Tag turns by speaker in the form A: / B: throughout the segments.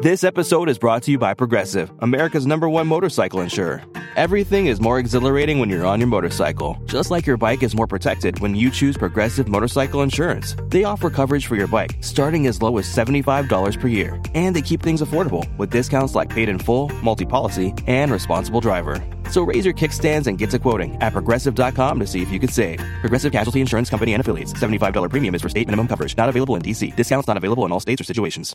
A: This episode is brought to you by Progressive, America's number one motorcycle insurer. Everything is more exhilarating when you're on your motorcycle, just like your bike is more protected when you choose Progressive Motorcycle Insurance. They offer coverage for your bike starting as low as $75 per year, and they keep things affordable with discounts like paid in full, multi policy, and responsible driver. So raise your kickstands and get to quoting at progressive.com to see if you could save. Progressive Casualty Insurance Company and affiliates. $75 premium is for state minimum coverage. Not available in DC. Discounts not available in all states or situations.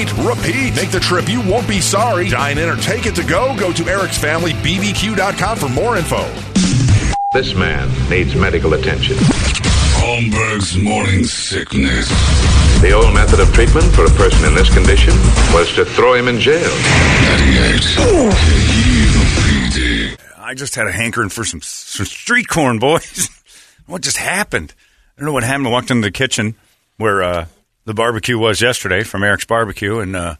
B: repeat. Make the trip. You won't be sorry. Dine in or take it to go. Go to Eric's Family bbq.com for more info.
C: This man needs medical attention.
D: Holmberg's morning sickness.
C: The old method of treatment for a person in this condition was to throw him in jail.
D: 98 KUPD.
E: I just had a hankering for some, some street corn, boys. what just happened? I don't know what happened. I walked into the kitchen where uh, the barbecue was yesterday from Eric's Barbecue, and uh,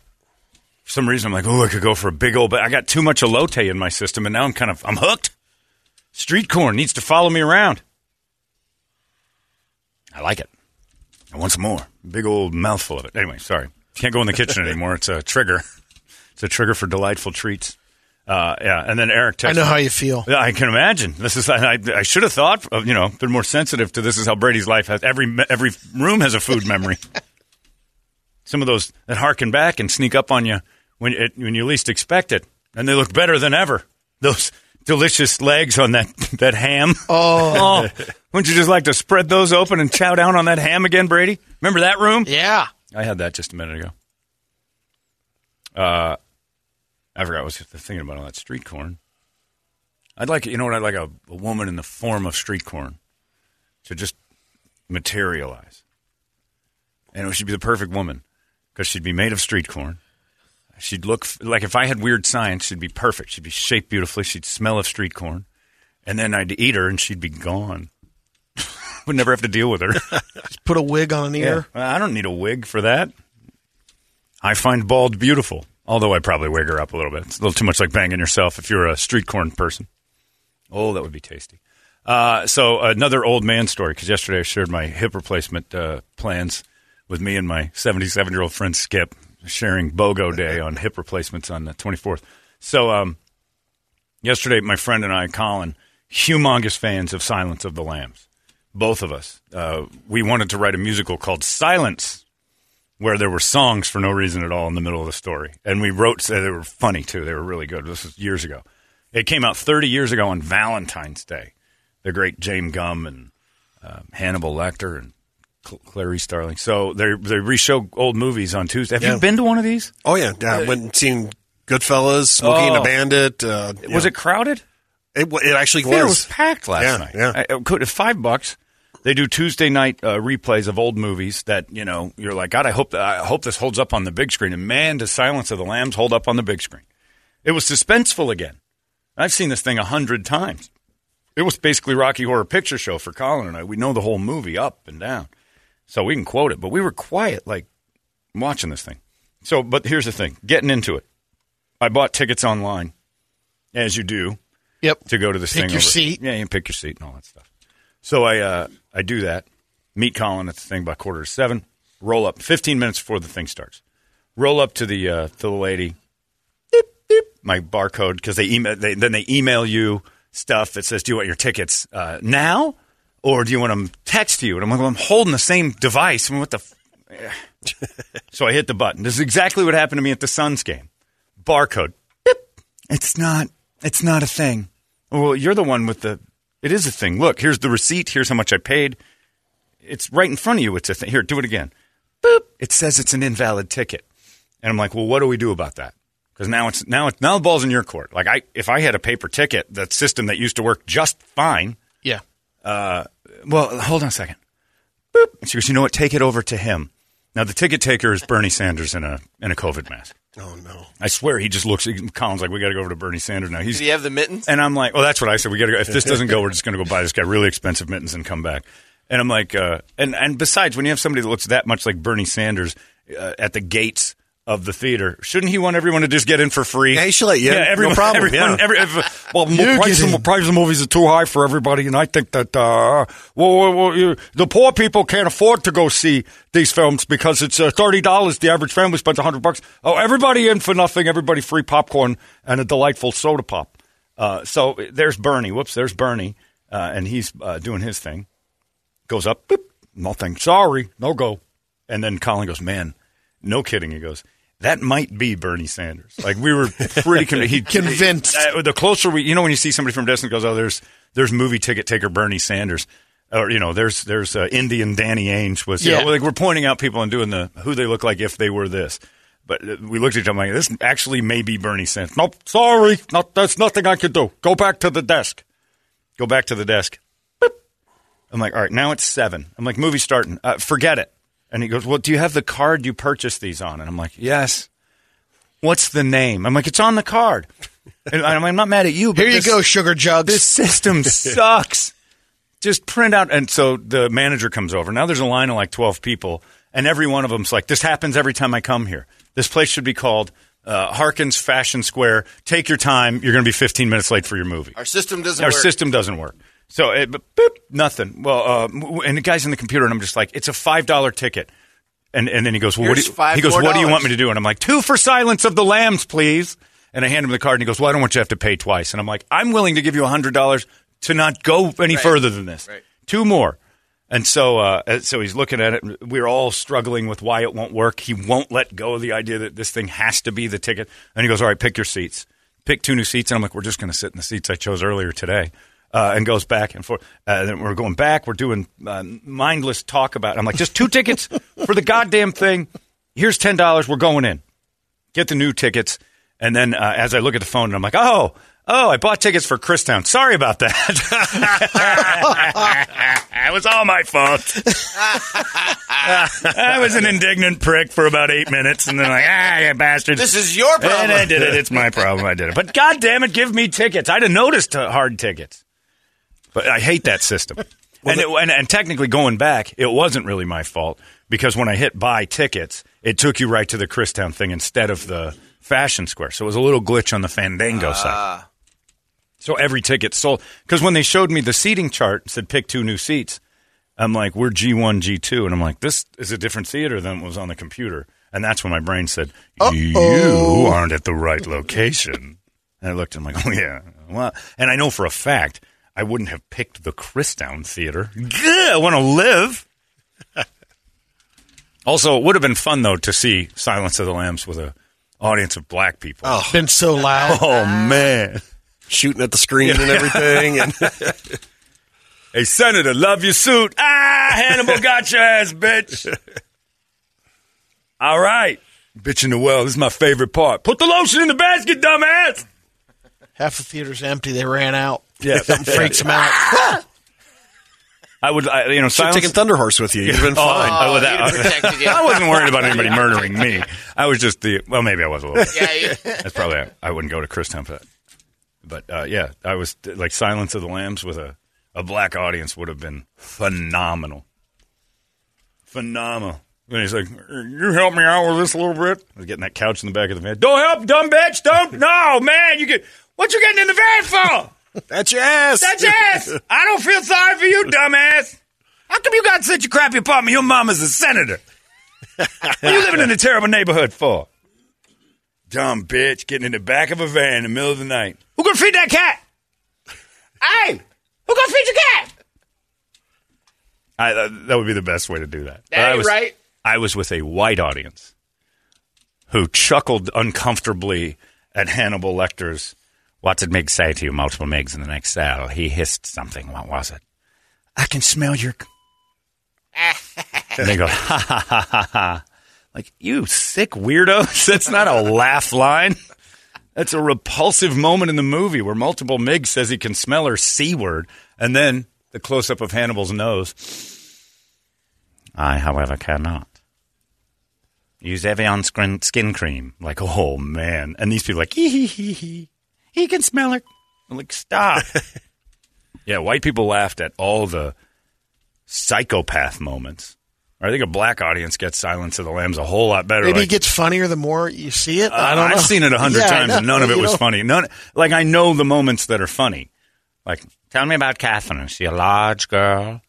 E: for some reason I'm like, oh, I could go for a big old. But I got too much elote in my system, and now I'm kind of I'm hooked. Street corn needs to follow me around. I like it. I want some more. Big old mouthful of it. Anyway, sorry. Can't go in the kitchen anymore. It's a trigger. It's a trigger for delightful treats. Uh, yeah, and then Eric texted
F: I know how you feel.
E: yeah, I can imagine. This is I, I should have thought of you know been more sensitive to this. Is how Brady's life has every every room has a food memory. Some of those that harken back and sneak up on you when it, when you least expect it, and they look better than ever. Those delicious legs on that that ham.
F: Oh,
E: wouldn't you just like to spread those open and chow down on that ham again, Brady? Remember that room?
F: yeah.
E: I had that just a minute ago. Uh, I forgot what I was thinking about all that street corn. I'd like, you know what, I'd like a, a woman in the form of street corn to just materialize. And it should be the perfect woman because she'd be made of street corn. She'd look like if I had weird science, she'd be perfect. She'd be shaped beautifully. She'd smell of street corn. And then I'd eat her and she'd be gone. Would never have to deal with her.
F: Just put a wig on an ear.
E: Yeah. I don't need a wig for that. I find bald beautiful, although I'd probably wig her up a little bit. It's a little too much like banging yourself if you're a street corn person. Oh, that would be tasty. Uh, so another old man story because yesterday I shared my hip replacement uh, plans with me and my 77 year old friend Skip, sharing BOGO Day on hip replacements on the 24th. So um, yesterday, my friend and I, Colin, humongous fans of Silence of the Lambs, both of us. Uh, we wanted to write a musical called Silence, where there were songs for no reason at all in the middle of the story, and we wrote. So they were funny too. They were really good. This was years ago. It came out 30 years ago on Valentine's Day. The great James Gum and um, Hannibal Lecter and Cl- Clarice Starling. So they they reshow old movies on Tuesday. Have
F: Yeah.
E: you been to one of these?
F: Oh yeah, yeah. I went and seen Goodfellas, Smoking and
E: Oh.
F: a Bandit. Uh,
E: Was it crowded?
F: It, it actually was.
E: was packed last
F: Yeah,
E: night.
F: yeah.
E: I, I could five bucks. They do Tuesday night uh, replays of old movies that you know you're like God. I hope that, I hope this holds up on the big screen. And man, does Silence of the Lambs hold up on the big screen? It was suspenseful again. I've seen this thing a hundred times. It was basically Rocky Horror Picture Show for Colin and I. We know the whole movie up and down, so we can quote it. But we were quiet, like watching this thing. So, but here's the thing: getting into it. I bought tickets online, as you do
F: Yep.
E: to go to this
F: Pick
E: thing.
F: your
E: over-
F: seat.
E: Yeah, you can pick your seat and all that stuff. So I uh, I do that. Meet Colin at the thing by quarter to seven. Roll up fifteen minutes before the thing starts. Roll up to the uh, to the lady my barcode because they email. They, then they email you stuff that says, "Do you want your tickets uh, now, or do you want them text you?" And I'm like, well, "I'm holding the same device. I mean, what the." F-? so I hit the button. This is exactly what happened to me at the Suns game. Barcode. Beep. It's not. It's not a thing. Well, you're the one with the. It is a thing. Look, here's the receipt. Here's how much I paid. It's right in front of you. It's a thing. Here, do it again. Boop. It says it's an invalid ticket. And I'm like, well, what do we do about that? Because now it's now it's now the ball's in your court. Like I, if I had a paper ticket, that system that used to work just fine.
F: Yeah.
E: Uh, well, hold on a second. Boop. And she goes, you know what? Take it over to him. Now the ticket taker is Bernie Sanders in a in a COVID mask.
F: Oh no.
E: I swear he just looks. Colin's like, we got to go over to Bernie Sanders now. He's
G: Did he have the mittens?
E: and I'm like, well, that's what I said. We got to go. If this doesn't go, we're just going to go buy this guy really expensive mittens and come back. And I'm like, uh, and and besides, when you have somebody that looks that much like Bernie Sanders uh, at the gates of the theater, shouldn't he want everyone to just get in for free?
F: Yeah, he should let you in. No problem,
E: Everyone,
F: yeah.
E: every, well, price of,
F: in.
E: price of movies are too high for everybody, and I think that uh, well, well, well, you, the poor people can't afford to go see these films because it's uh, thirty dollars. The average family spends hundred bucks. Oh, everybody in for nothing. Everybody free popcorn and a delightful soda pop. Uh, so there's Bernie. Whoops, there's Bernie, uh, and he's uh, doing his thing. Goes up, boop, nothing. Sorry, no go. And then Colin goes, man, no kidding. He goes, that might be Bernie Sanders. Like we were pretty con- he,
F: Convinced.
E: uh, the closer we, you know, when you see somebody from distance goes, oh, there's there's movie ticket taker Bernie Sanders, or you know, there's there's uh, Indian Danny Ainge was, you
F: Yeah.
E: know, like we're pointing out people and doing the who they look like if they were this. But uh, we looked at each other like this actually may be Bernie Sanders. Nope, sorry, not that's nothing I could do. Go back to the desk. Go back to the desk. Boop. I'm like, all right, now it's seven. I'm like, movie starting. Uh, forget it. And he goes, well, do you have the card you purchased these on? And I'm like, yes. What's the name? I'm like, it's on the card. And I'm, I'm not mad at you. But
F: Here you
E: this-
F: go, sugar jugs.
E: This system sucks. Just print out. And so the manager comes over. Now there's a line of like 12 people, and every one of them's like, this happens every time I come here. This place should be called uh, Harkins Fashion Square. Take your time. You're going to be 15 minutes late for your movie.
G: Our system doesn't
E: Our
G: work.
E: system doesn't work. So, it, boop, nothing. Well, uh, and the guy's in the computer, and I'm just like, it's a five dollar ticket. And and then he goes, well, what do you,
G: five
E: he goes, what do you want me to do? And I'm like, two for Silence of the Lambs, please. And I hand him the card, and he goes, well, I don't want you to have to pay twice. And I'm like, I'm willing to give you hundred dollars to not go any further than this.
G: Right.
E: Two more. And so, uh, so he's looking at it. We're all struggling with why it won't work. He won't let go of the idea that this thing has to be the ticket. And he goes, "All right, pick your seats. Pick two new seats." And I'm like, "We're just going to sit in the seats I chose earlier today." Uh, and goes back and forth. Uh, then we're going back. We're doing uh, mindless talk about. I'm like, just two tickets for the goddamn thing. Here's ten dollars. We're going in. Get the new tickets. And then uh, as I look at the phone, and I'm like, oh, oh, I bought tickets for Christown. Sorry about that. it was all my fault. I was an indignant prick for about eight minutes, and then like, ah, you bastards.
G: This is your problem.
E: And I did it. It's my problem. I did it. But God damn it, give me tickets. I'd have noticed uh, hard tickets. But I hate that system. and, it, and and technically, going back, it wasn't really my fault because when I hit buy tickets, it took you right to the Christown thing instead of the Fashion Square. So it was a little glitch on the Fandango ah. side. So every ticket sold because when they showed me the seating chart, said pick two new seats. I'm like, we're G1, G2, and I'm like, this is a different theater than was on the computer. And that's when my brain said, you aren't at the right location. And I looked and I'm like, oh yeah, well, and I know for a fact I wouldn't have picked the Christown Theater. Gah, I want to live. also, it would have been fun though to see Silence of the Lambs with a audience of black people.
F: oh, been so loud,
E: oh man.
F: shooting at the screen and everything. And
E: Hey, Senator, love your suit. Ah, Hannibal got your ass, bitch. All right. Bitch in the well. This is my favorite part. Put the lotion in the basket, dumbass.
F: Half the theater's empty. They ran out.
E: Yeah.
F: Something freaks them out.
E: I would, I, you know,
F: Should
E: silence.
F: have taken Thunder Horse with you. You'd have been
E: Oh,
F: fine.
E: I,
G: Oh,
E: well, that-
G: protected you.
E: I wasn't worried about anybody murdering me. I was just the, well, maybe I was a little bit.
G: Yeah, yeah.
E: That's probably, I wouldn't go to Christown for that. But uh, yeah, I was like Silence of the Lambs with a, a black audience would have been phenomenal. Phenomenal. And he's like, "You help me out with this a little bit." I was getting that couch in the back of the van. Don't help, dumb bitch. Don't. No, man. You get what you getting in the van for?
F: That's your ass.
E: That's your ass. I don't feel sorry for you, dumbass. How come you got such a crappy apartment? Your mama's a senator. What are you living in a terrible neighborhood for? Dumb bitch getting in the back of a van in the middle of the night. Who gonna feed that cat? hey, who gonna feed your cat? I, uh, that would be the best way to do that. But I was,
F: right.
E: I was with a white audience who chuckled uncomfortably at Hannibal Lecter's What did Mig say to you? Multiple Miggs in the next cell. He hissed something. What was it? I can smell your. and they go, ha ha ha ha ha. Like, you sick weirdos. That's not a laugh line. That's a repulsive moment in the movie where multiple Mig says he can smell her C word, and then the close up of Hannibal's nose. I, however, cannot. Use Evian skin, skin cream. Like, oh man. And these people are like, hee hee hee hee. He can smell it. I'm like, stop. yeah, white people laughed at all the psychopath moments. I think a black audience gets Silence of the Lambs a whole lot better.
F: Maybe
E: like,
F: it gets funnier the more you see it. I
E: uh,
F: don't know.
E: I've seen it a hundred
F: Yeah,
E: times, and none of it
F: You
E: was
F: know,
E: funny. None, like I know the moments that are funny. Like, tell me about Catherine. Is she a large girl,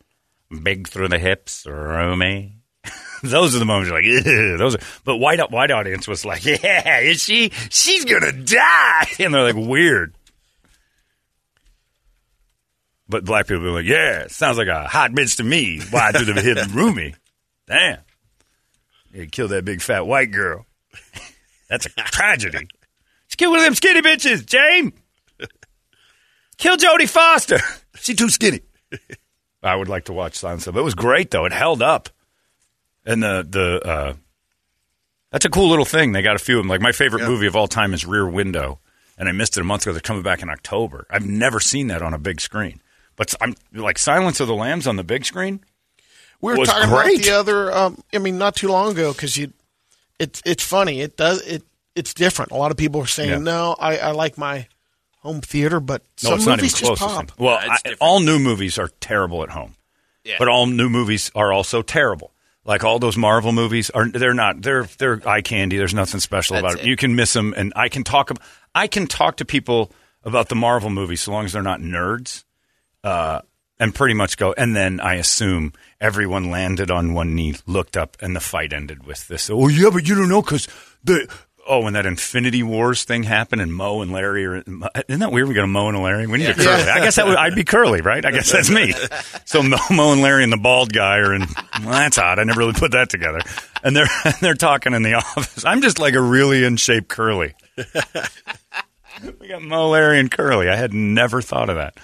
E: big through the hips, roomy? those are the moments you're like, those are. But white white audience was like, yeah, is she? She's gonna die, and they're like weird. But black people are like, yeah, sounds like a hot bitch to me. Why through the hip, roomy? Damn, you killed that big fat white girl. That's a tragedy. Just kill one of them skinny bitches, Jane. Kill Jodie Foster. She too skinny. I would like to watch Silence of. It was great though. It held up, and the the uh, that's a cool little thing. They got a few of them. Like my favorite movie of all time is Rear Window, and I missed it a month ago. They're coming back in October. I've never seen that on a big screen, but I'm like Silence of the Lambs on the big screen.
F: We were
E: was
F: talking
E: great.
F: about the other. Um, I mean, not too long ago because you, it's it's funny. It does it. It's different. A lot of people are saying,
E: Yeah.
F: "No, I, I like my home theater," but
E: No,
F: some
E: it's not even
F: movies
E: close.
F: just pop.
E: Well,
G: Yeah,
E: I- all new movies are terrible at home,
G: Yeah.
E: but all new movies are also terrible. Like all those Marvel movies are, they're not. They're they're eye candy. There's nothing special
G: That's
E: about it.
G: it.
E: You can miss them, and I can talk. I can talk to people about the Marvel movies so long as they're not nerds, uh, and pretty much go. And then I assume everyone landed on one knee, looked up, and the fight ended with this. Oh yeah, but you don't know because the. Oh, when that Infinity Wars thing happened, and Mo and Larry are isn't that weird? We got a Mo and a Larry. We need a Curly. I guess that would, I'd be Curly, right? I guess that's me. So Mo, Mo and Larry and the bald guy are in. Well, that's odd. I never really put that together. And they're and they're talking in the office. I'm just like a really in shape Curly. we got Mo, Larry, and Curly. I had never thought of that.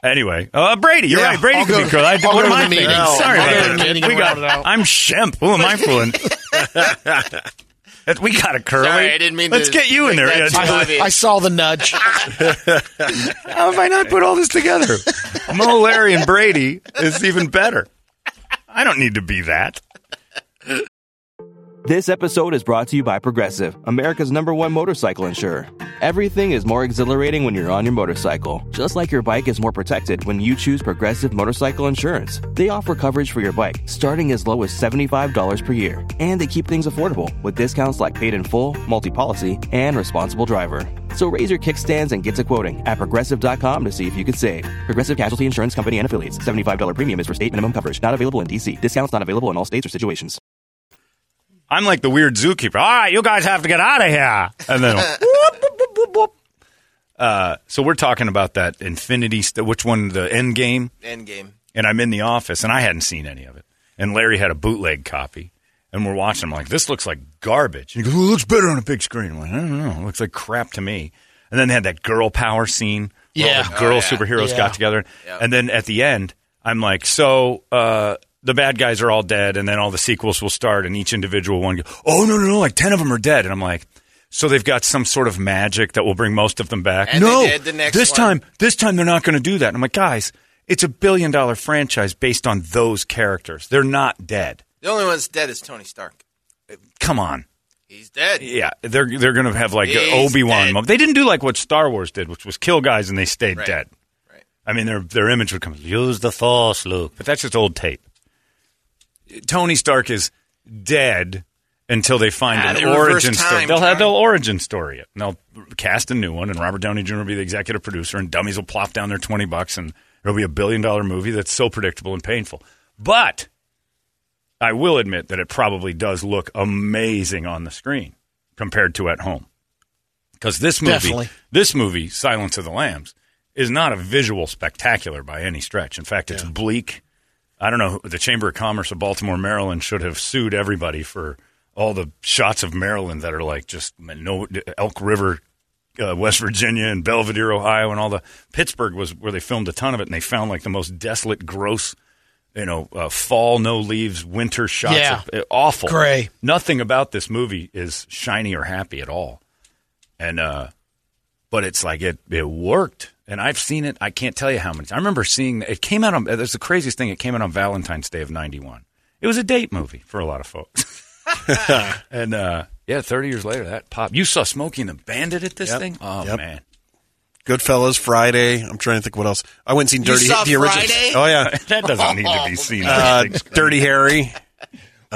E: Anyway, uh, Brady, you're
F: Yeah,
E: right. Brady
F: I'll
E: could
F: go-
E: be Curly. I,
F: I'll
E: what am
F: to
E: I thinking? Sorry about that. We got. I'm Shemp. Who am I fooling? That- we got a Curly.
G: Sorry, I didn't mean
E: Let's
G: to
E: get you in there. Yeah,
F: I. I saw the nudge.
E: How have I not put all this together? Mo, Larry, and Brady is even better. I don't need to be that.
A: This episode is brought to you by Progressive, America's number one motorcycle insurer. Everything is more exhilarating when you're on your motorcycle, just like your bike is more protected when you choose Progressive Motorcycle Insurance. They offer coverage for your bike starting as low as $75 per year, and they keep things affordable with discounts like paid in full, multi policy, and responsible driver. So raise your kickstands and get to quoting at progressive.com to see if you could save. Progressive Casualty Insurance Company and affiliates. $75 premium is for state minimum coverage, not available in DC. Discounts not available in all states or situations.
E: I'm like the weird zookeeper. All right, you guys have to get out of here. And then, whoop, whoop, whoop, whoop, whoop. Uh, so we're talking about that Infinity, st- which one, the End Game?
G: End game.
E: And I'm in the office, and I hadn't seen any of it. And Larry had a bootleg copy, and we're watching. I'm like, this looks like garbage. And he goes, well, it looks better on a big screen. I'm like, I don't know. It looks like crap to me. And then they had that girl power scene where
F: Yeah.
E: all the girl
G: Oh, yeah.
E: superheroes
F: Yeah.
E: got together.
G: Yep.
E: And then at the end, I'm like, so uh, the bad guys are all dead, and then all the sequels will start, and each individual one go, oh, no, no, no, like 10 of them are dead. And I'm like, so they've got some sort of magic that will bring most of them back.
G: And
E: no,
G: the next
E: this
G: one.
E: time, this time they're not going to do that. And I'm like, guys, it's a billion dollar franchise based on those characters. They're not dead.
G: The only one that's dead is Tony Stark.
E: Come on.
G: He's dead.
E: Yeah, they're they're going to have like Obi Wan. They didn't do like what Star Wars did, which was kill guys and they stayed
G: Right.
E: dead.
G: Right.
E: I mean, their their image would come. Use the Force, Luke. But that's just old tape. Tony Stark is dead until they find
G: Ah,
E: an
G: they
E: origin story. They'll have they'll origin story it. And they'll cast a new one, and Robert Downey Jr. will be the executive producer, and dummies will plop down their twenty bucks, and it'll be a billion dollar movie that's so predictable and painful. But I will admit that it probably does look amazing on the screen compared to at home. Because this movie,
F: Definitely.
E: this movie, Silence of the Lambs, is not a visual spectacular by any stretch. In fact, it's bleak. I don't know. The Chamber of Commerce of Baltimore, Maryland, should have sued everybody for all the shots of Maryland that are like just no Elk River, uh, West Virginia, and Belvedere, Ohio, and all the Pittsburgh was where they filmed a ton of it, and they found like the most desolate, gross, you know, uh, fall, no leaves, winter shots.
F: Yeah.
E: Of, uh, awful.
F: Gray.
E: Nothing about this movie is shiny or happy at all, and uh, but it's like it it worked. And I've seen it. I can't tell you how many. times. I remember seeing it came out on. That's the craziest thing. It came out on Valentine's Day of '91. It was a date movie for a lot of folks. and uh, yeah, 30 years later, that pop. You saw Smokey and the Bandit at this
H: Yep.
E: thing? Oh
H: Yep.
E: man,
H: Goodfellas, Friday. I'm trying to think what else. I went and seen Dirty
G: saw
H: the original.
G: Friday?
H: Oh yeah,
E: that doesn't need to be seen.
H: uh,
E: the big screen.
H: Dirty Harry.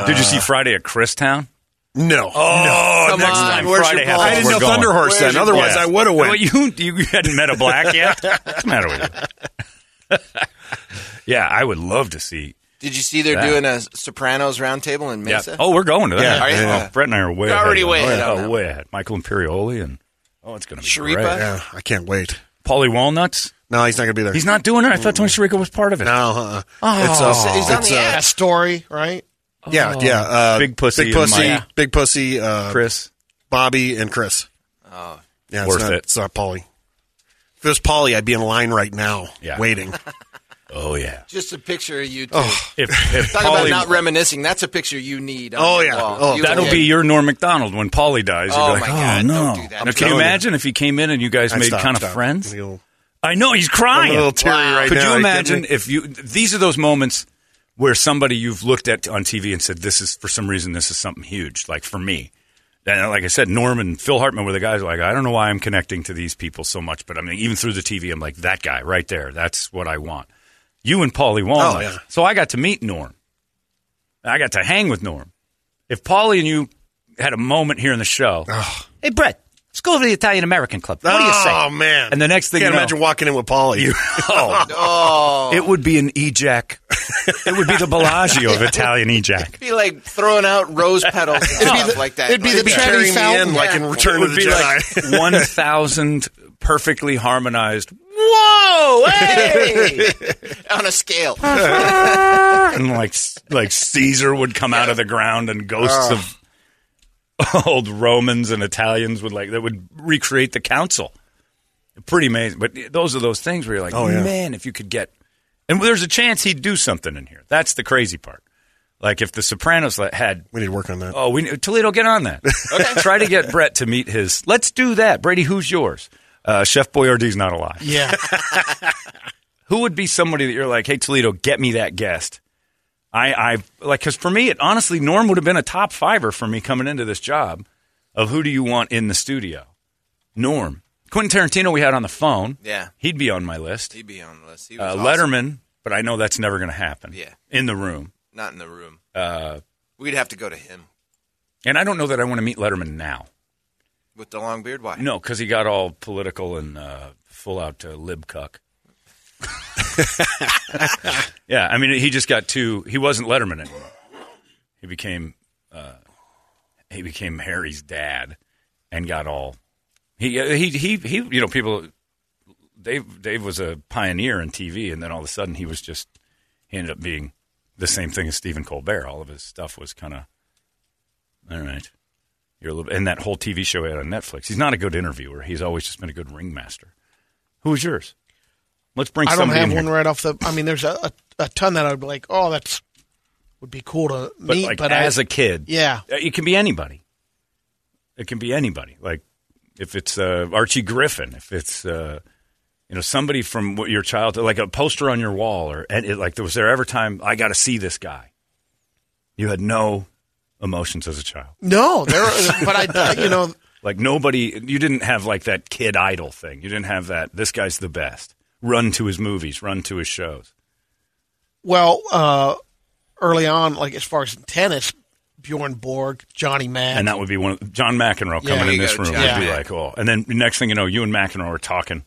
E: Did you see Friday at Christown?
H: No,
E: Oh,
G: Come
E: next
G: on,
E: time
G: where's
E: Friday
G: your
E: happens.
H: I didn't know
E: going.
H: Thunder Horse
G: Where's
H: then. Otherwise,
E: Yeah.
H: I would have
E: Well, you you hadn't met a black yet. What's the matter with you? yeah, I would love to see.
G: Did you see they're
E: Yeah.
G: doing a Sopranos roundtable in
E: Yeah.
G: Mesa?
E: Oh, we're going to that.
H: Yeah.
G: Are you?
E: Oh, Brett and I are way
G: You're
E: ahead.
G: already way
E: oh,
G: ahead
E: Oh,
G: that.
E: way ahead. Michael Imperioli and oh, it's going to be
G: Schirripa?
E: great.
H: Yeah, I can't wait.
E: Paulie Walnuts.
H: No, he's not gonna be there.
E: He's not doing it. I thought Tony Sirico was part of it.
H: No, uh-uh.
E: Oh.
H: it's uh,
G: He's on
H: it's,
G: the
H: uh,
F: story, right?
H: Yeah, yeah. Uh,
E: Big Pussy
H: big
E: and
H: pussy,
E: Mike.
H: big pussy. Uh,
E: Chris.
H: Bobby, and Chris.
G: Oh.
H: Yeah,
E: Worth
H: it's not,
E: it.
H: It's not Paulie. If it was Paulie, I'd be in line right now,
E: Yeah.
H: waiting.
E: Oh yeah.
G: Just a picture of you two.
E: If, if
G: Talk about not reminiscing. That's a picture you need. on
H: Oh,
G: your
H: yeah.
G: wall.
H: Oh,
G: You
E: That'll
G: and-
E: be your Norm Macdonald when Paulie dies. You'll
G: Oh,
E: be like,
G: my
E: oh
G: God,
E: no!
G: don't do that.
E: Now,
G: I'm
E: can you
H: telling you.
E: imagine if he came in and you guys
H: I'd
E: made
H: stop,
E: kind of
H: stop.
E: friends?
H: You'll-
E: I know he's
H: I'm
E: crying.
H: a little teary right
E: Could
H: now.
E: you
H: Are
E: imagine
H: me?
E: if you? These are those moments where somebody you've looked at on TV and said, "This is for some reason this is something huge." Like for me, and uh, like I said, Norm and Phil Hartman were the guys. Like I don't know why I'm connecting to these people so much, but I mean, even through the TV, I'm like that guy right there. That's what I want. You and Paulie Walnut.
H: Oh, yeah.
E: So I got to meet Norm. I got to hang with Norm. If Paulie and you had a moment here in the show, hey Brett, let's go to the Italian American Club. What do you say?
H: Oh man!
E: And the next thing you
H: can't
E: you know-
H: imagine walking in with Paulie.
E: You, oh.
G: oh, Oh.
E: it would be an ejac. it would be the Bellagio of Italian ejac.
G: It'd be like throwing out rose petals and stuff like that.
F: it'd be the
G: Like,
H: Be
F: Trevi
H: carrying me
F: Fountain.
H: in like in Return
E: it
H: of
E: would
H: the
E: be
H: Jedi.
E: like one thousand perfectly harmonized. Whoa! Hey!
G: on a scale.
E: and like like Caesar would come out of the ground, and ghosts oh. of old Romans and Italians would like that would recreate the council. Pretty amazing. But those are those things where you're like,
H: Oh, yeah.
E: man, if you could get, and there's a chance he'd do something in here. That's the crazy part. Like if The Sopranos had
H: we need to work on that.
E: Oh, we Toledo, get on that. okay. Try to get Brett to meet his. Let's do that. Brady, who's yours? Uh, Chef Boyardee's not alive.
F: Yeah.
E: Who would be somebody that you're like, hey Toledo, get me that guest? I, I like because for me, it honestly, Norm would have been a top fiver for me coming into this job. Of who do you want in the studio? Norm, Quentin Tarantino, we had on the phone.
G: Yeah.
E: he'd be on my list.
G: He'd be on the list. He
E: Uh,
G: was awesome.
E: Letterman, but I know that's never going to happen.
G: Yeah.
E: in the room.
G: Not in the room.
E: Uh,
G: We'd have to go to him
E: and I don't know that I want to meet Letterman now.
G: with the long beard. Why?
E: No, because he got all political and uh, full out uh, lib cuck. yeah, I mean, he just got too. He wasn't Letterman anymore. He became uh, he became Harry's dad and got all. He he he he. You know, people. Dave Dave was a pioneer in TV, and then all of a sudden he was just he ended up being the same thing as Stephen Colbert. All of his stuff was kind of all right. You're a little, and that whole TV show he had on Netflix. He's not a good interviewer. He's always just been a good ringmaster. Who was yours? Let's bring
F: I don't have one
E: here.
F: right off the. I mean, there's a, a, a ton that I'd be like, oh, that's would be cool to
E: but
F: meet.
E: like
F: but
E: as
F: I,
E: a kid,
F: yeah,
E: Uh, it can be anybody. It can be anybody. Like if it's uh, Archie Griffin, if it's uh, you know somebody from what your childhood, like a poster on your wall, or and it, like was there ever time I got to see this guy? You had no emotions as a child.
F: no, there. but I, you know,
E: Like nobody, you didn't have like that kid idol thing. You didn't have that. This guy's the best. Run to his movies. Run to his shows.
F: well, uh, early on, like as far as tennis, Bjorn Borg, Johnny Mack,
E: And that would be one. Of, John McEnroe coming
F: There
E: in this
G: go,
E: room
G: John
E: would be like, oh. And then next thing you know, you and McEnroe are talking.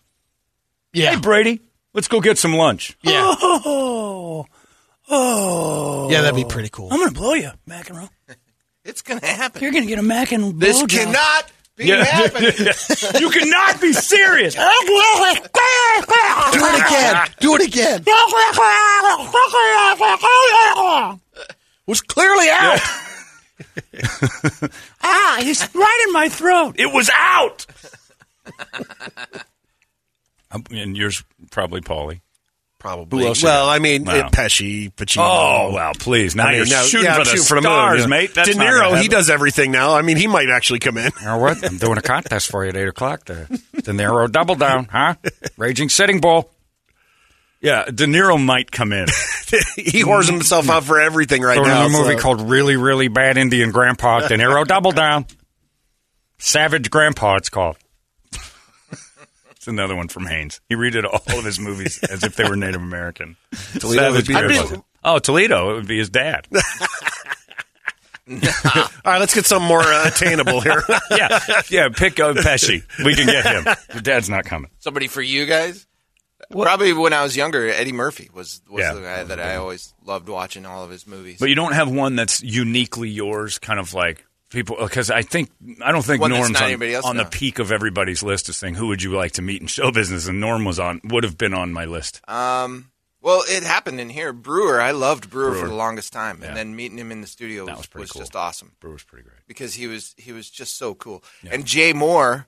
F: yeah,
E: Hey Brady, let's go get some lunch.
F: yeah,
E: Oh, oh.
F: yeah, that'd be pretty cool.
E: I'm gonna blow you, McEnroe.
G: It's gonna happen.
E: You're gonna get a Mac and
G: This
E: blowjob.
G: cannot
F: being
E: Yeah.
F: happened.
E: you cannot be serious.
F: Do it again. Do it again. Was clearly out.
E: ah, he's right in my throat. It was out. And yours probably Paulie.
H: Probably.
E: Who else
H: well. I mean,
E: Wow.
H: uh, Pesci, Pacino.
E: Oh well, please! Now
H: I mean,
E: you're
H: now-
E: shooting,
H: yeah,
E: for the
H: shooting for the moon,
E: stars,
H: yeah.
E: mate. That's
H: De Niro, he does everything now. I mean, he might actually come in.
E: You know what? I'm doing a contest for you at eight o'clock. The De Niro double down, huh? Raging Sitting Bull. Yeah, De Niro might come in.
H: he whores himself out for everything right
E: Throwing
H: now.
E: in a movie
H: so-
E: called Really, Really Bad Indian Grandpa. De Niro double down. Savage Grandpa, it's called. It's another one from Haynes. He redid all of his movies as if they were Native American.
H: Toledo
E: Savage
H: would be your
E: Grandpa. Oh, Toledo. It would be his dad.
H: All right, let's get something more uh, attainable here.
E: yeah, yeah. Pick uh, Pesci. We can get him. Your dad's not coming.
G: Somebody for you guys? Probably when I was younger, Eddie Murphy was, was
E: Yeah.
G: the guy that I always loved watching all of his movies.
E: But you don't have one that's uniquely yours, kind of like people. Because I think I don't think
G: One that's
E: Norm's
G: not
E: on,
G: anybody else,
E: on the peak of everybody's list of saying who would you like to meet in show business, and Norm was on would have been on my list.
G: Um, well, it happened in here. Brewer, I loved Brewer,
E: Brewer.
G: for the longest time,
E: Yeah.
G: and then meeting him in the studio
E: That
G: was,
E: was pretty
G: was
E: cool.
G: just awesome
E: Brewer's pretty great.
G: because he was he was just so cool. And Jay Mohr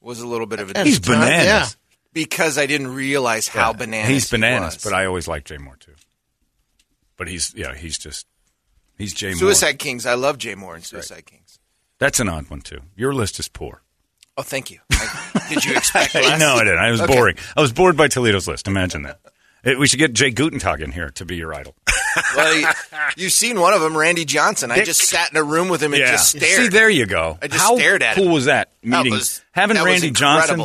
G: was a little bit of a
E: He's
F: time,
E: bananas.
F: yeah.
G: because I didn't realize how
E: Yeah,
G: bananas
E: He's
G: he
E: bananas,
G: was.
E: but I always liked Jay Mohr too. But he's yeah, he's just he's Jay Mohr.
G: Suicide Kings. I love Jay Mohr and Suicide Kings.
E: That's an odd one too. Your list is poor.
G: Oh, thank you. I, did you expect less?
E: no, I didn't. I was
G: Okay.
E: boring. I was bored by Toledo's list. Imagine that. Eh, We should get Jay Gutentag in here to be your idol.
G: Well, you, you've seen one of them, Randy Johnson. I just sat in a room with him and just stared.
E: See, there you go.
G: I just
E: How
G: stared at
E: cool
G: him.
E: was that
G: That
E: meeting?
G: was-
E: Having
G: that
E: Randy Johnson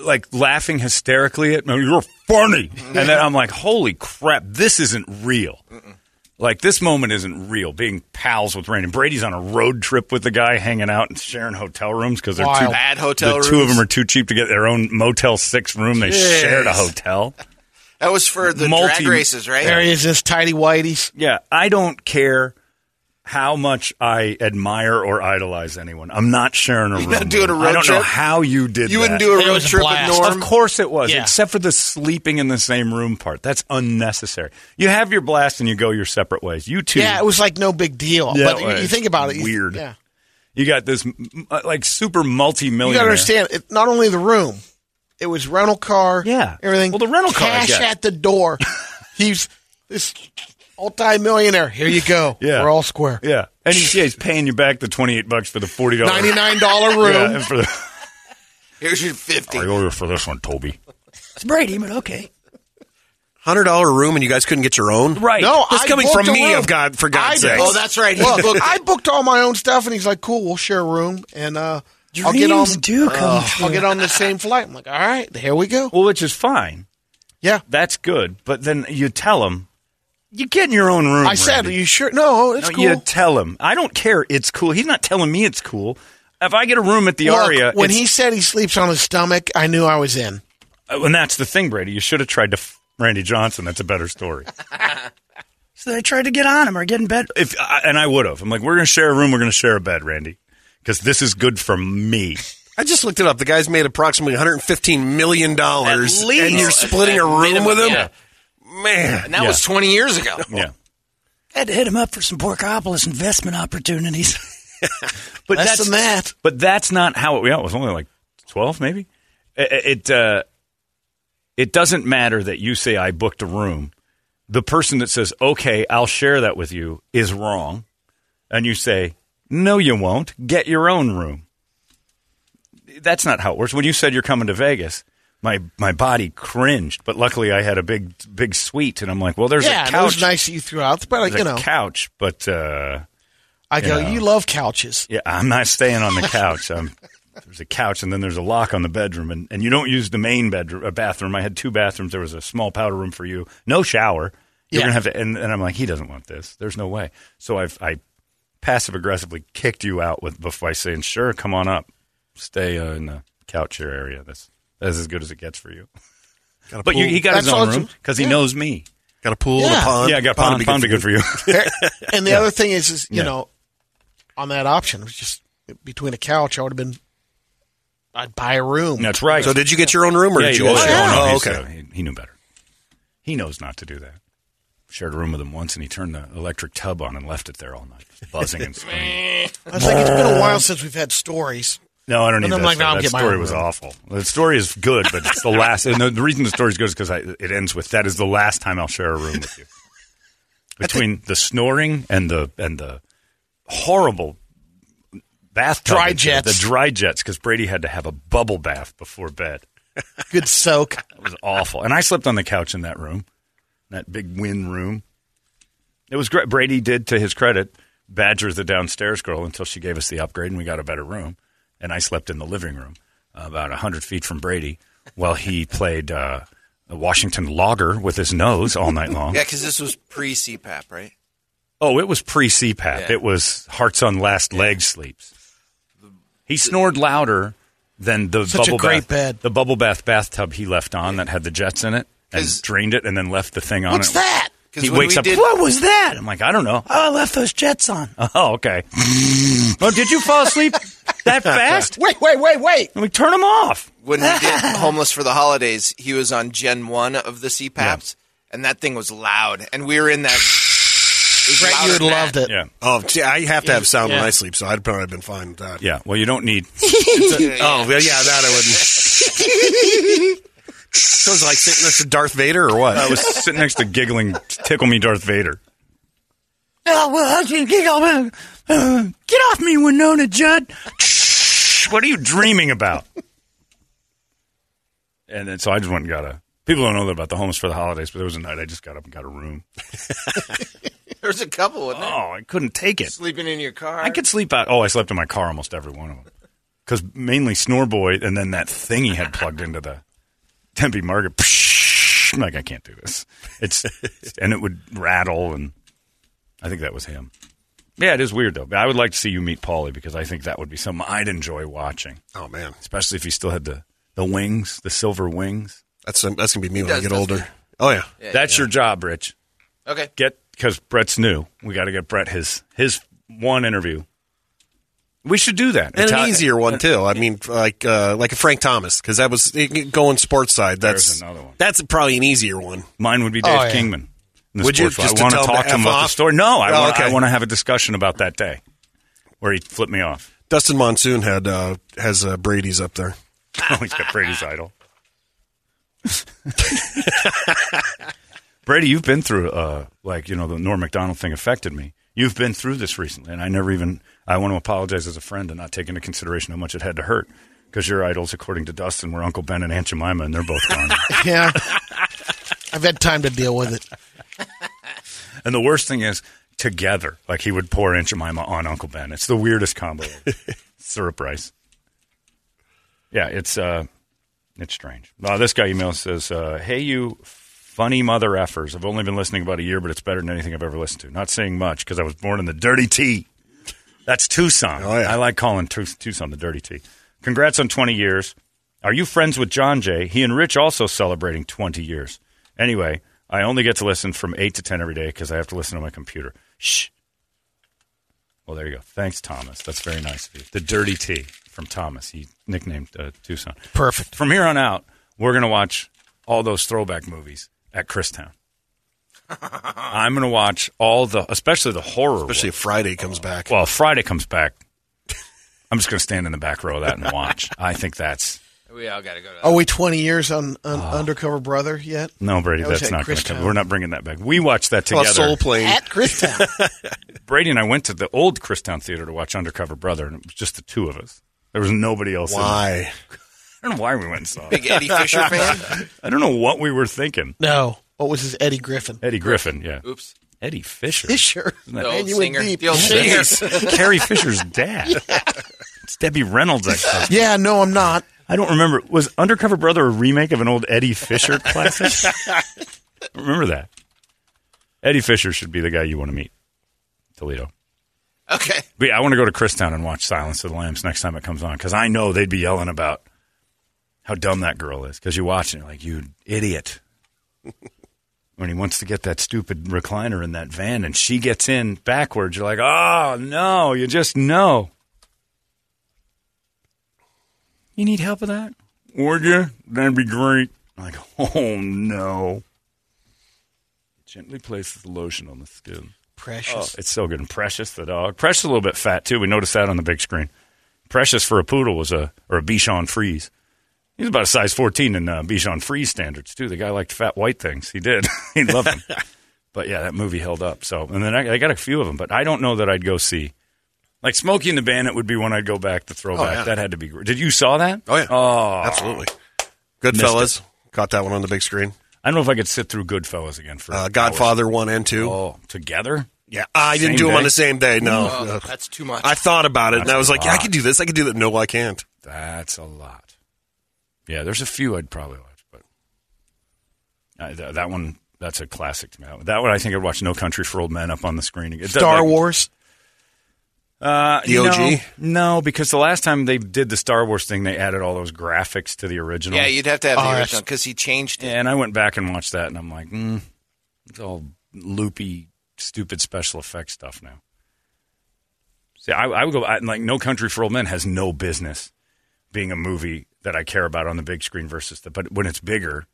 E: like laughing hysterically at me. You're funny, and then I'm like, holy crap, this isn't real. Like this moment isn't real. Being pals with Randy Brady's on a road trip with the guy, hanging out and sharing hotel rooms because they're too
G: Bad hotel
E: The two of them are too cheap to get their own Motel Six room. They
G: Yes.
E: shared a hotel.
G: That was for the
E: Multi-
G: drag races, right?
F: There he is, this tidy whiteies.
E: Yeah, I don't care how much I admire or idolize anyone. I'm not sharing a room.
G: not doing a
E: with-
G: road
E: I don't know
G: trip?
E: how you did.
G: You wouldn't do a
F: It
G: road
F: was a
G: trip with
F: blast.
G: Norm.
E: Of course it was,
F: Yeah.
E: except for the sleeping in the same room part. That's unnecessary. You have your blast and you go your separate ways. You two,
F: Yeah, it was like no big deal.
E: Yeah,
F: but
E: it
F: you, you think about it. you-
E: weird.
F: Yeah.
E: you got this uh, like super multi-millionaire.
F: You got to understand, it, not only the room, it was rental car.
E: Yeah.
F: Everything.
E: Well, the rental car, I
F: Cash at the door. He's this multi-millionaire. Here you go.
E: Yeah.
F: We're all square.
E: Yeah, and he's, yeah, he's paying you back the twenty-eight bucks for the forty dollars.
F: $99 room.
E: Yeah, and for the
G: Here's your fifty.
E: I owe you for this one, Toby.
F: It's Brady, but okay.
H: Hundred dollar room, and you guys couldn't get your own.
E: Right.
F: No,
H: This
F: I
H: coming
F: booked
H: from
F: a
H: me,
F: room.
H: of God, for God's
F: I
H: sake.
G: Oh, that's right. He
F: Look,
G: booked
F: I booked all my own stuff, and he's like, "Cool, we'll share a room, and uh, I'll get on.
I: do come
F: I'll get on the same flight." I'm like, "All right, here we go."
E: Well, which is fine.
F: Yeah,
E: That's good. But then you tell him, you get in your own room.
F: I said,
E: Randy.
F: "Are you sure?" No, it's
E: No,
F: cool.
E: You tell him. I don't care. It's cool. He's not telling me it's cool. If I get a room at the
F: Look,
E: Aria,
F: when
E: it's-
F: he said he sleeps on his stomach, I knew I was in.
E: uh, and that's the thing, Brady. You should have tried to f- Randy Johnson. That's a better story.
I: So I tried to get on him or get in bed.
E: if I, and I would have. I'm like, we're going to share a room. We're going to share a bed, Randy, because this is good for me.
H: I just looked it up. The guy's made approximately 115 million dollars, and you're splitting a room
G: minimum,
H: with him.
G: yeah.
H: Man,
G: And that
E: Yeah.
G: was twenty years ago.
E: Yeah,
I: Had to hit him up for some Porkopolis investment opportunities.
E: but
F: Less
E: that's
F: than that.
E: But that's not how it. Yeah, it was only like twelve, maybe. It it, uh, it doesn't matter that you say I booked a room. The person that says okay, I'll share that with you is wrong, and you say no, you won't. Get your own room. That's not how it works. When you said you're coming to Vegas. My my body cringed, but luckily I had a big big suite, and I'm like, well, there's
F: yeah,
E: a couch,
F: it was nice that you threw out, but like,
E: there's
F: you
E: a
F: know,
E: couch, but uh,
F: I go,
E: know.
F: you love couches.
E: yeah, I'm not staying on the couch. I'm, there's a couch, and then there's a lock on the bedroom, and, and you don't use the main bedroom, a bathroom. I had two bathrooms. There was a small powder room for you, no shower. You're
F: Yeah.
E: gonna have to, and, and I'm like, he doesn't want this. There's no way. So I've I passive aggressively kicked you out with by saying, sure, come on up, stay uh, in the couch chair area. That's that's as good as it gets for you.
H: got a
E: But
H: pool,
E: you, he got
F: That's
E: his
F: all
E: own
F: it's-
E: room because he
F: yeah.
E: knows me.
H: got a pool and
F: Yeah.
H: a pond.
E: yeah, I got
H: Pond
E: pond.
H: would be
E: Pond be
H: good
E: good for you.
F: and the other thing is, is you
E: Yeah.
F: know, on that option, it was just between a couch, I would have been. I'd buy a room.
E: That's right.
H: So did you get your own room, or
E: yeah,
H: did
E: he
H: you?
E: was.
H: guys-
E: Oh, no,
H: oh,
E: he's,
H: okay.
E: uh, he, he knew better. He knows not to do that. Shared a room with him once, and he turned the electric tub on and left it there all night, buzzing and screaming.
F: I was like, it's been a while since we've had stories.
E: No, I don't
F: And
E: need
F: I'm
E: that.
F: like,
E: story.
F: no,
E: that story was
F: room.
E: awful. The story is good, but it's the last. And the, the reason the story is good is because it ends with that is the last time I'll share a room with you. Between the snoring and the and the horrible bathtub,
F: Dry jets.
E: the dry jets, because Brady had to have a bubble bath before bed.
F: Good soak.
E: It was awful. And I slept on the couch in that room, that big win room. It was great. Brady did, to his credit, badger the downstairs girl until she gave us the upgrade and we got a better room. And I slept in the living room, uh, about 100 feet from Brady, while he played uh, a Washington logger with his nose all night long.
G: Yeah, because this was pre CPAP, right?
E: Oh, it was pre CPAP.
G: Yeah.
E: It was hearts on last leg sleeps. He snored louder than the
F: Such a
E: bubble
F: great
E: bath,
F: bed.
E: the bubble bath bathtub he left on that had the jets in it and drained it and then left the thing on
F: What's
E: it.
F: that?
G: Because
E: He
G: when
E: wakes
G: we
E: up.
G: did-
I: What was that?
E: I'm like, I don't know.
I: Oh, I left those jets on.
E: Oh, okay. oh, did you fall asleep that fast?
F: Wait, wait, wait, wait.
E: Let me turn them off.
G: when we did Homeless for the Holidays, he was on Gen 1 of the CPAPs, and that thing was loud. And we were in that. it was
F: Brett,
G: louder
F: you would
G: than
F: loved
G: that.
F: it.
E: Yeah,
H: Oh, see, I have to have sound when I sleep, so I'd probably have been fine with that.
E: yeah. Well, you don't need.
H: Oh, yeah, that I wouldn't. So it's like sitting next to Darth Vader, or what?
E: I was sitting next to giggling, tickle me, Darth Vader.
I: Oh, well, I can giggle. Uh, get off me, Wynonna Judd.
E: What are you dreaming about? And then so I just went and got a. People don't know that about the homeless for the holidays, but there was a night I just got up and got a room.
G: There's a couple, wasn't there?
E: Oh, I couldn't take it.
G: Sleeping in your car.
E: I could sleep out. Oh, I slept in my car almost every one of them. Because mainly Snore Boy and then that thing he had plugged into the Tempe Market. I'm like, I can't do this. It's and it would rattle, and I think that was him. Yeah, it is weird though. I would like to see you meet Paulie because I think that would be something I'd enjoy watching,
H: Oh man,
E: especially if he still had the the wings, the silver wings.
H: that's um, that's gonna be me when I get older.
G: me.
H: Oh yeah,
G: Yeah,
E: That's
G: yeah.
E: your job, Rich.
G: Okay.
E: Get because Brett's new. We got to get Brett his his one interview. We should do that.
H: and
E: Itali-
H: an easier one too. I mean, like uh, like a Frank Thomas because that was going sports side. That's
E: There's another one.
H: That's probably an easier one.
E: Mine would be Dave
F: Oh, yeah.
E: Kingman. in the
H: Would you?
E: sports
H: Just
E: I want
H: to
E: to
H: tell him
E: talk
H: to
E: to him
H: F
E: about the
H: off?
E: story. No, I,
H: Oh,
E: want, I
H: okay.
E: want to have a discussion about that day where he flipped me off.
H: Dustin Monsoon had uh, has uh, Brady's up there.
E: Oh, he's got Brady's idol. Brady, you've been through, uh, like, you know, the Norm Macdonald thing affected me. You've been through this recently, and I never even, I want to apologize as a friend and not take into consideration how much it had to hurt. Because your idols, according to Dustin, were Uncle Ben and Aunt Jemima, and they're both gone.
F: Yeah. I've had time to deal with it.
E: and the worst thing is, together, like he would pour Aunt Jemima on Uncle Ben. It's the weirdest combo. Syrup rice. Yeah, it's uh, it's strange. Uh, this guy emails says, uh, "Hey, you funny mother effers. I've only been listening about a year, but it's better than anything I've ever listened to. Not saying much because I was born in the dirty T. That's Tucson.
H: Oh, yeah.
E: I like calling Tucson the dirty T. Congrats on 20 years. Are you friends with John Jay? He and Rich also celebrating 20 years. Anyway, I only get to listen from 8 to 10 every day because I have to listen on my computer. Shh. Well, there you go. Thanks, Thomas. That's very nice of you. The Dirty T from Thomas. He nicknamed uh, Tucson.
F: Perfect.
E: From here on out, we're going to watch all those throwback movies at Christown. I'm going to watch all the, especially the horror.
H: Especially if Friday comes back.
E: Well, if Friday comes back, I'm just going to stand in the back row of that and watch. I think that's
G: We all got to go to.
F: Are we 20 years on, on
E: Oh.
F: Undercover Brother yet?
E: no Brady.
F: That
E: That's not going to come.
F: Christown.
E: We're not bringing that back. We watched that oh,
H: Well,
E: together.
H: Soul Plane.
F: At Christown.
E: Brady and I went to the old Christown Theater to watch Undercover Brother, and it was just the two of us. There was nobody else. in.
H: Why?
E: I don't know why we went and saw it.
G: Big Eddie Fisher fan?
E: I don't know what we were thinking.
F: no. Oh, what was his Eddie Griffin?
E: Eddie Griffin, yeah.
G: Oops.
E: Eddie Fisher.
F: Fisher.
E: that-
G: The
F: Man,
G: old
F: you went
G: singer.
F: deep.
G: The old
E: Yeah,
G: singer.
E: that's Carrie Fisher's dad. It's Debbie Reynolds' ex
F: Yeah, no, I'm not.
E: I don't remember. Was Undercover Brother a remake of an old Eddie Fisher classic? I don't remember that. Eddie Fisher should be the guy you want to meet. Toledo.
G: Okay.
E: But yeah, I want to go to Christown and watch Silence of the Lambs next time it comes on because I know they'd be yelling about how dumb that girl is because you watch it and you're like, you idiot. When he wants to get that stupid recliner in that van and she gets in backwards, you're like, oh, no, you just know. You need help with that? Would you? That'd be great. I'm like, oh no. Gently places the lotion on the skin.
F: Precious.
E: Oh, it's so good. And Precious, the dog. Precious a little bit fat too. We noticed that on the big screen. Precious for a poodle was a or a Bichon Frise. He's about a size 14 in uh, Bichon Frise standards too. The guy liked fat white things. He did. he loved them. but yeah, that movie held up. So and then I, I got a few of them, but I don't know that I'd go see. Like Smokey and the Bandit would be one I'd go back to throw
H: Oh, yeah.
E: That had to be. great. Did you saw that?
H: Oh yeah.
E: Oh,
H: Absolutely.
E: Missed
H: Goodfellas. Caught that one on the big screen.
E: I don't know if I could sit through Goodfellas again for
H: Uh,
E: hours.
H: Godfather one and two.
E: Oh, together?
H: Yeah, I didn't
E: Same
H: do them on the same day. No,
G: Oh,
H: Ugh.
G: that's too much.
H: I thought about it and I was like, yeah, I
E: lot.
H: can do this. I can do that. No, I can't.
E: That's a lot. Yeah, there's a few I'd probably watch, but uh, th- that one that's a classic to me. That one I think I'd watch No Country for Old Men up on the screen. It does-
F: Star
E: like-
F: Wars.
E: Uh,
H: The
E: you know,
H: OG?
E: no, because the last time they did the Star Wars thing, they added all those graphics to the original.
G: yeah, you'd have to have
F: Oh,
G: the
F: that's-
G: original because he changed it.
E: and I went back and watched that, and I'm like, mm, it's all loopy, stupid special effects stuff now. See, I, I would go I, like No Country for Old Men has no business being a movie that I care about on the big screen versus the. But when it's bigger,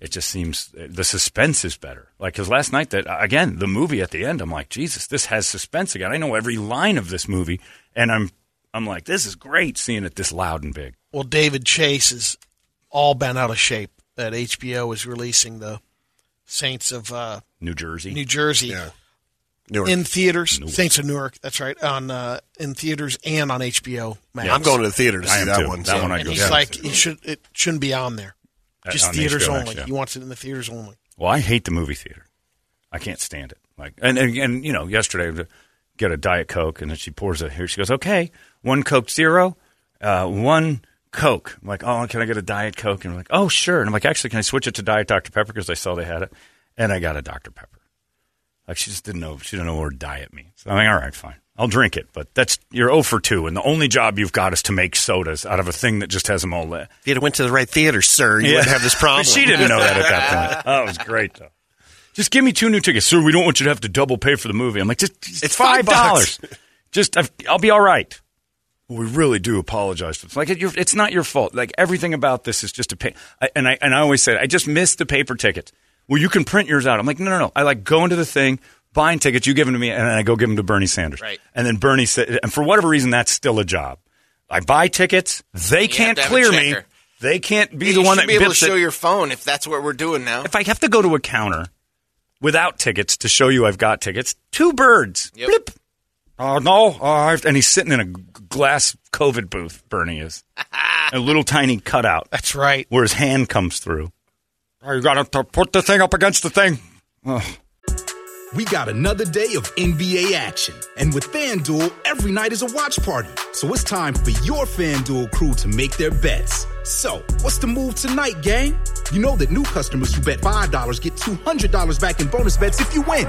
E: it just seems the suspense is better. Like because last night that again the movie at the end, I'm like, Jesus, this has suspense again. I know every line of this movie, and I'm I'm like, this is great seeing it this loud and big.
F: Well, David Chase is all bent out of shape. That HBO is releasing the Saints of uh,
E: New Jersey,
F: New Jersey
H: Yeah. Newark.
F: in theaters. Saints of Newark. That's right. On uh, in theaters and on HBO Max.
H: I'm going to the theater to
E: I
H: see that
E: too.
H: one.
E: That
H: so-
E: one I go
F: he's
E: see.
F: like, he should it shouldn't be on there. Just
E: on
F: theaters
E: HBO Max,
F: only.
E: yeah.
F: He wants it in the theaters only.
E: Well, I hate the movie theater. I can't stand it. Like, and and, and you know, yesterday to get a diet coke, and then she pours it here. She goes, "Okay, one coke zero, uh, one coke." I'm like, "Oh, can I get a diet coke?" And I'm like, "Oh, sure." And I'm like, "Actually, can I switch it to diet Dr Pepper because I saw they had it?" And I got a Dr Pepper. Like she just didn't know. She didn't know what word diet means. So I'm like, "All right, fine, I'll drink it." But that's you're 0 for two, and the only job you've got is to make sodas out of a thing that just has them all lit.
H: If you'd have went to the right theater, sir, you
E: Yeah.
H: wouldn't have this problem.
E: She didn't know that at that point. That was great though. Just give me two new tickets, sir. We don't want you to have to double pay for the movie. I'm like, just, just
H: It's
E: five dollars. Just I've, I'll be all right. We really do apologize. It's like it's not your fault. Like everything about this is just a pay. I, and I and I always say, I just missed the paper tickets. Well, you can print yours out. I'm like, no, no, no. I like go into the thing, buying tickets. You give them to me, and then I go give them to Bernie Sanders.
G: Right.
E: And then Bernie said, and for whatever reason, that's still a job. I buy tickets. They
G: have
E: can't
G: to have a
E: clear me. They can't be
G: you
E: the one
G: should
E: that
G: be able to
E: bips it
G: show your phone if that's what we're doing now.
E: if I have to go to a counter without tickets to show you I've got tickets, two birds.
G: Yep.
E: Blip. Oh no! Oh, I've- and he's sitting in a glass COVID booth. Bernie is a little tiny cutout
F: That's right.
E: where his hand comes through. You got to put the thing up against the thing. Oh.
J: We got another day of NBA action. And with FanDuel, every night is a watch party. So it's time for your FanDuel crew to make their bets. So, what's the move tonight, gang? You know that new customers who bet $5 get $200 back in bonus bets if you win.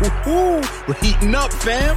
J: Woo-hoo, we're heating up, fam.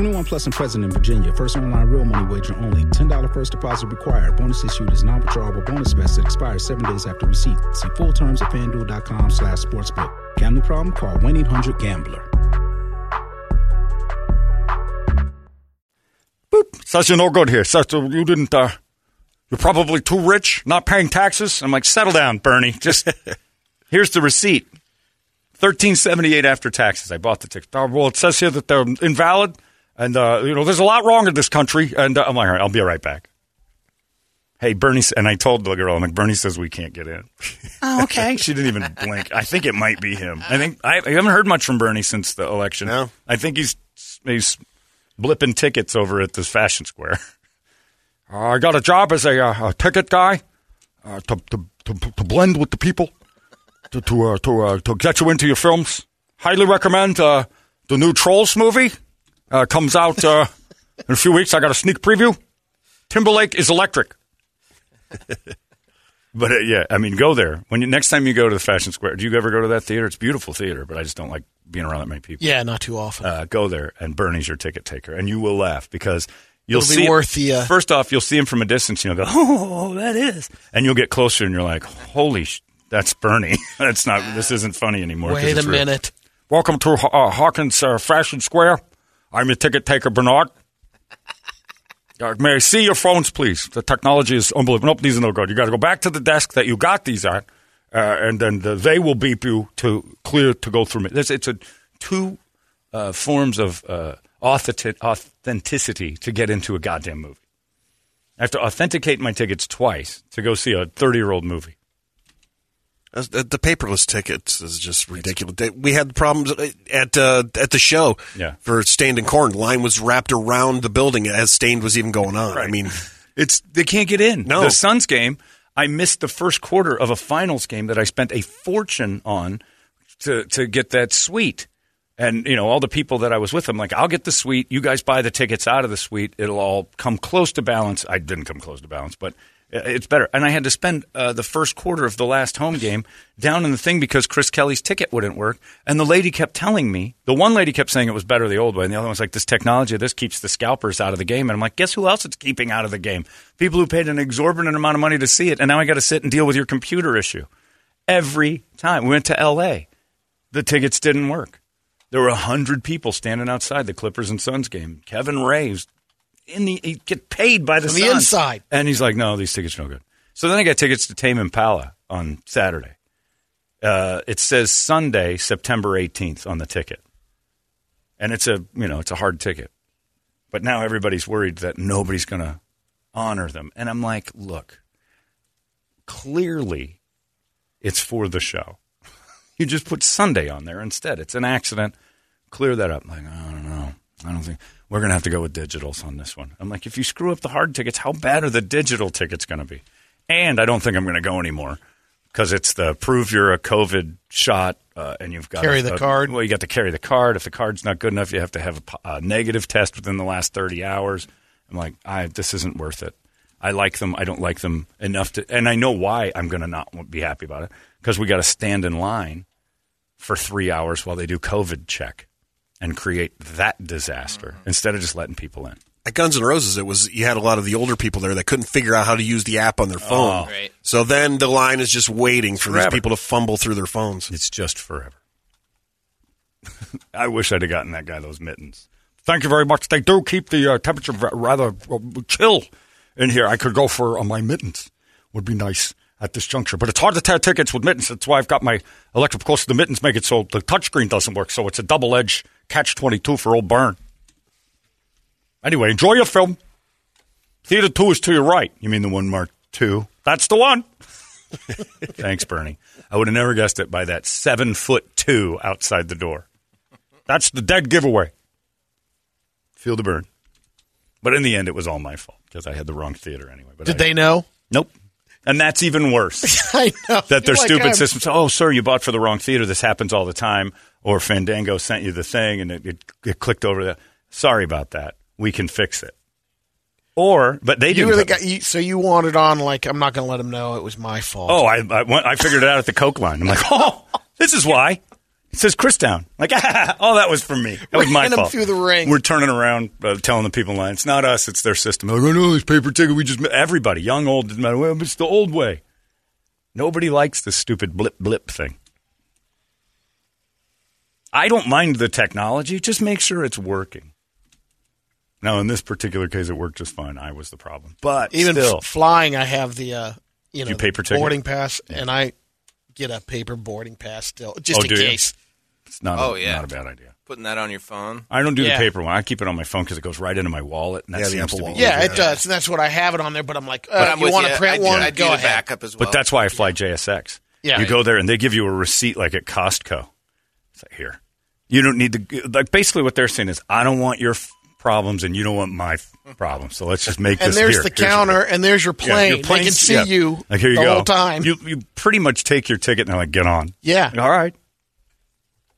J: 21 plus and present in Virginia. First online real money wager only. $10 first deposit required. Bonus issued is non-withdrawable bonus bets that expires seven days after receipt. See full terms at fanduel.com slash sportsbook. Gambling problem? Call 1-800-GAMBLER.
E: Says you're no good here. Says you didn't. Uh, you're probably too rich, not paying taxes. I'm like, settle down, Bernie. Just here's the receipt. Thirteen seventy eight after taxes. I bought the ticket. Uh, well, it says here that they're invalid, and uh, you know there's a lot wrong in this country. And uh, I'm like, all right, I'll be right back. Hey, Bernie, and I told the girl, I'm like, Bernie says we can't get in.
I: Oh, okay.
E: she didn't even blink. I think it might be him. I think I, I haven't heard much from Bernie since the election.
H: No.
E: I think he's he's blipping tickets over at this fashion square. Uh, I got a job as a, uh, a ticket guy uh, to, to, to to blend with the people to to uh, to, uh, to get you into your films. Highly recommend uh, the new Trolls movie. Uh, comes out uh, in a few weeks. I got a sneak preview. Timberlake is electric. But uh, yeah, I mean, go there when you, next time you go to the Fashion Square. Do you ever go to that theater? It's a beautiful theater, but I just don't like being around that many people.
F: Yeah, not too often.
E: Uh, go there, and Bernie's your ticket taker, and you will laugh because you'll
F: It'll be
E: see him-
F: the, uh,
E: First off, you'll see him from a distance, and you'll go, "Oh, that is," and you'll get closer, and you're like, "Holy, sh- that's Bernie." that's not. This isn't funny anymore."
F: Wait a
E: it's real.
F: minute.
E: Welcome to uh, Hawkins uh, Fashion Square. I'm your ticket taker, Bernard. Uh, may I see your phones, please? The technology is unbelievable. Nope, these are no good. You got to go back to the desk that you got these at, uh, and then the, they will beep you to clear to go through. me. It's, it's a two uh, forms of uh, authentic, authenticity to get into a goddamn movie. I have to authenticate my tickets twice to go see a 30 year old movie.
H: The paperless tickets is just ridiculous. We had problems at uh, at the show
E: Yeah.
H: for Staind and Korn. Line was wrapped around the building as Staind was even going on. I mean,
E: It's they can't get in.
H: No.
E: The Suns game, I missed the first quarter of a finals game that I spent a fortune on to to get that suite. And you know, all the people that I was with, I'm like, I'll get the suite. You guys buy the tickets out of the suite. It'll all come close to balance. I didn't come close to balance, but it's better. And I had to spend uh, the first quarter of the last home game down in the thing because Chris Kelly's ticket wouldn't work. And the lady kept telling me, the one lady kept saying it was better the old way, and the other one was like, this technology, this keeps the scalpers out of the game. And I'm like, guess who else it's keeping out of the game? People who paid an exorbitant amount of money to see it, and now I got to sit and deal with your computer issue every time. We went to L.A. The tickets didn't work. There were a hundred people standing outside the Clippers and Suns game. Kevin Raves in the he get paid by the
F: From the inside.
E: and he's like, "No, these tickets are no good." So then I got tickets to Tame Impala on Saturday. Uh, it says Sunday, September eighteenth on the ticket, and it's a you know it's a hard ticket. But now everybody's worried that nobody's going to honor them, and I'm like, look, clearly, it's for the show. You just put Sunday on there instead. It's an accident. Clear that up. I'm Like, I don't know. I don't think we're going to have to go with digitals on this one. I'm like, if you screw up the hard tickets, how bad are the digital tickets going to be? And I don't think I'm going to go anymore because it's the prove you're a COVID shot uh, and you've got
F: Carry
E: a-
F: the
E: a-
F: card.
E: Well, you got to carry the card. If the card's not good enough, you have to have a, a negative test within the last 30 hours. I'm like, I, this isn't worth it. I like them. I don't like them enough to, and I know why I'm going to not be happy about it because we got to stand in line for three hours while they do COVID check and create that disaster instead of just letting people in.
H: at Guns N' Roses, it was you had a lot of the older people there that couldn't figure out how to use the app on their phone.
E: Oh.
G: Right.
H: So then the line is just waiting for these people to fumble through their phones.
E: It's just forever. I wish I'd have gotten that guy those mittens. Thank you very much. They do keep the uh, temperature rather chill in here. I could go for uh, my mittens. Would be nice at this juncture, but it's hard to tear tickets with mittens. That's why I've got my electric. Of course, the mittens make it so the touchscreen doesn't work. So it's a double edged catch twenty two for old Burn. Anyway, enjoy your film. Theater two is to your right. You mean the one marked two? That's the one. Thanks, Bernie. I would have never guessed it by that seven foot two outside the door. That's the dead giveaway. Feel the burn. But in the end, it was all my fault because I had the wrong theater anyway. But
F: Did
E: I-
F: they know?
E: Nope. And that's even worse.
F: I know.
E: that their
F: Like,
E: stupid
F: I'm-
E: systems. Oh, sir, you bought for the wrong theater. This happens all the time. Or Fandango sent you the thing and it, it, it clicked over there. Sorry about that. We can fix it. Or, but they do.
F: really got you, so you wanted on like I'm not going to let them know it was my fault.
E: Oh, I, I, went, I figured it out at the Coke line. I'm like, oh, this is why. It says Christown. Like, all that was from me. That was my
F: Ran
E: fault.
F: through the ring.
E: We're turning around, uh, telling the people in line, it's not us, it's their system. They're like, I know this paper ticket. We just everybody, young, old, doesn't matter. Well, it's the old way. Nobody likes this stupid blip blip thing. I don't mind the technology. Just make sure it's working. Now, in this particular case, it worked just fine. I was the problem, but
F: Even
E: still,
F: f- flying, I have the uh, you know
E: You
F: the
E: paper ticket?
F: boarding pass, and I get a paper boarding pass still, just
E: Oh,
F: in case.
E: It's not.
G: Oh,
E: a,
G: yeah.
E: not a bad idea.
G: Putting that on your phone.
E: I don't do
F: Yeah.
E: the paper one. I keep it on my phone because it goes right into my wallet. And that
H: Yeah, the
E: seems
H: Apple
E: to be
H: Wallet.
F: Yeah, it does, and that's what I have it on there. But I'm like, uh,
G: But I'm
F: you want to print
G: I do-
F: one?
G: I do
F: go
G: the
F: ahead.
G: backup as well.
E: But that's why I fly JSX.
F: Yeah.
E: you go there and they give you a receipt like at Costco. It's like here, you don't need to. Like basically, what they're saying is, I don't want your f- problems and you don't want my f- problems. So let's just make
F: And
E: this.
F: And there's
E: here.
F: the
E: Here's
F: counter, and there's your
E: Yeah,
F: plane.
E: your
F: they can see
E: yeah.
F: you
E: Like here you
F: the
E: go.
F: whole time.
E: You you pretty much take your ticket and they're like, get on.
F: yeah,
E: All right.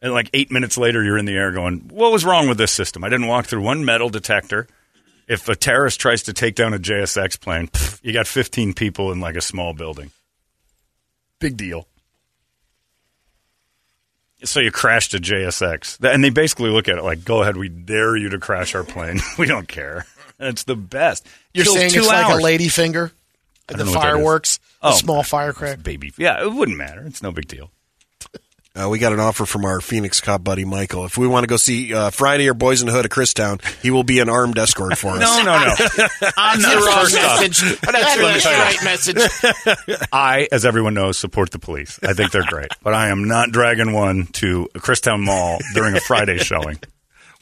E: And like eight minutes later, you're in the air going, What was wrong with this system? I didn't walk through one metal detector. If a terrorist tries to take down a JSX plane, pff, you got 15 people in like a small building. Big deal. So you crashed a JSX, and they basically look at it like, "Go ahead, we dare you to crash our plane. we don't care." And it's the best.
F: You're
E: Kills
F: saying
E: two
F: it's like a lady finger? The
E: know what that is.
F: fireworks,
E: Oh,
F: small firecracker.
E: baby. Yeah, it wouldn't matter. It's no big deal.
H: Uh, we got an offer from our Phoenix cop buddy Michael. If we want to go see uh, Friday or Boys in the Hood at Christown, he will be an armed escort for us.
E: No, no, no. I'm
G: That's the wrong
E: first off.
G: message. That's the right message.
E: I, as everyone knows, support the police. I think they're great, but I am not dragging one to a Christown Mall during a Friday showing.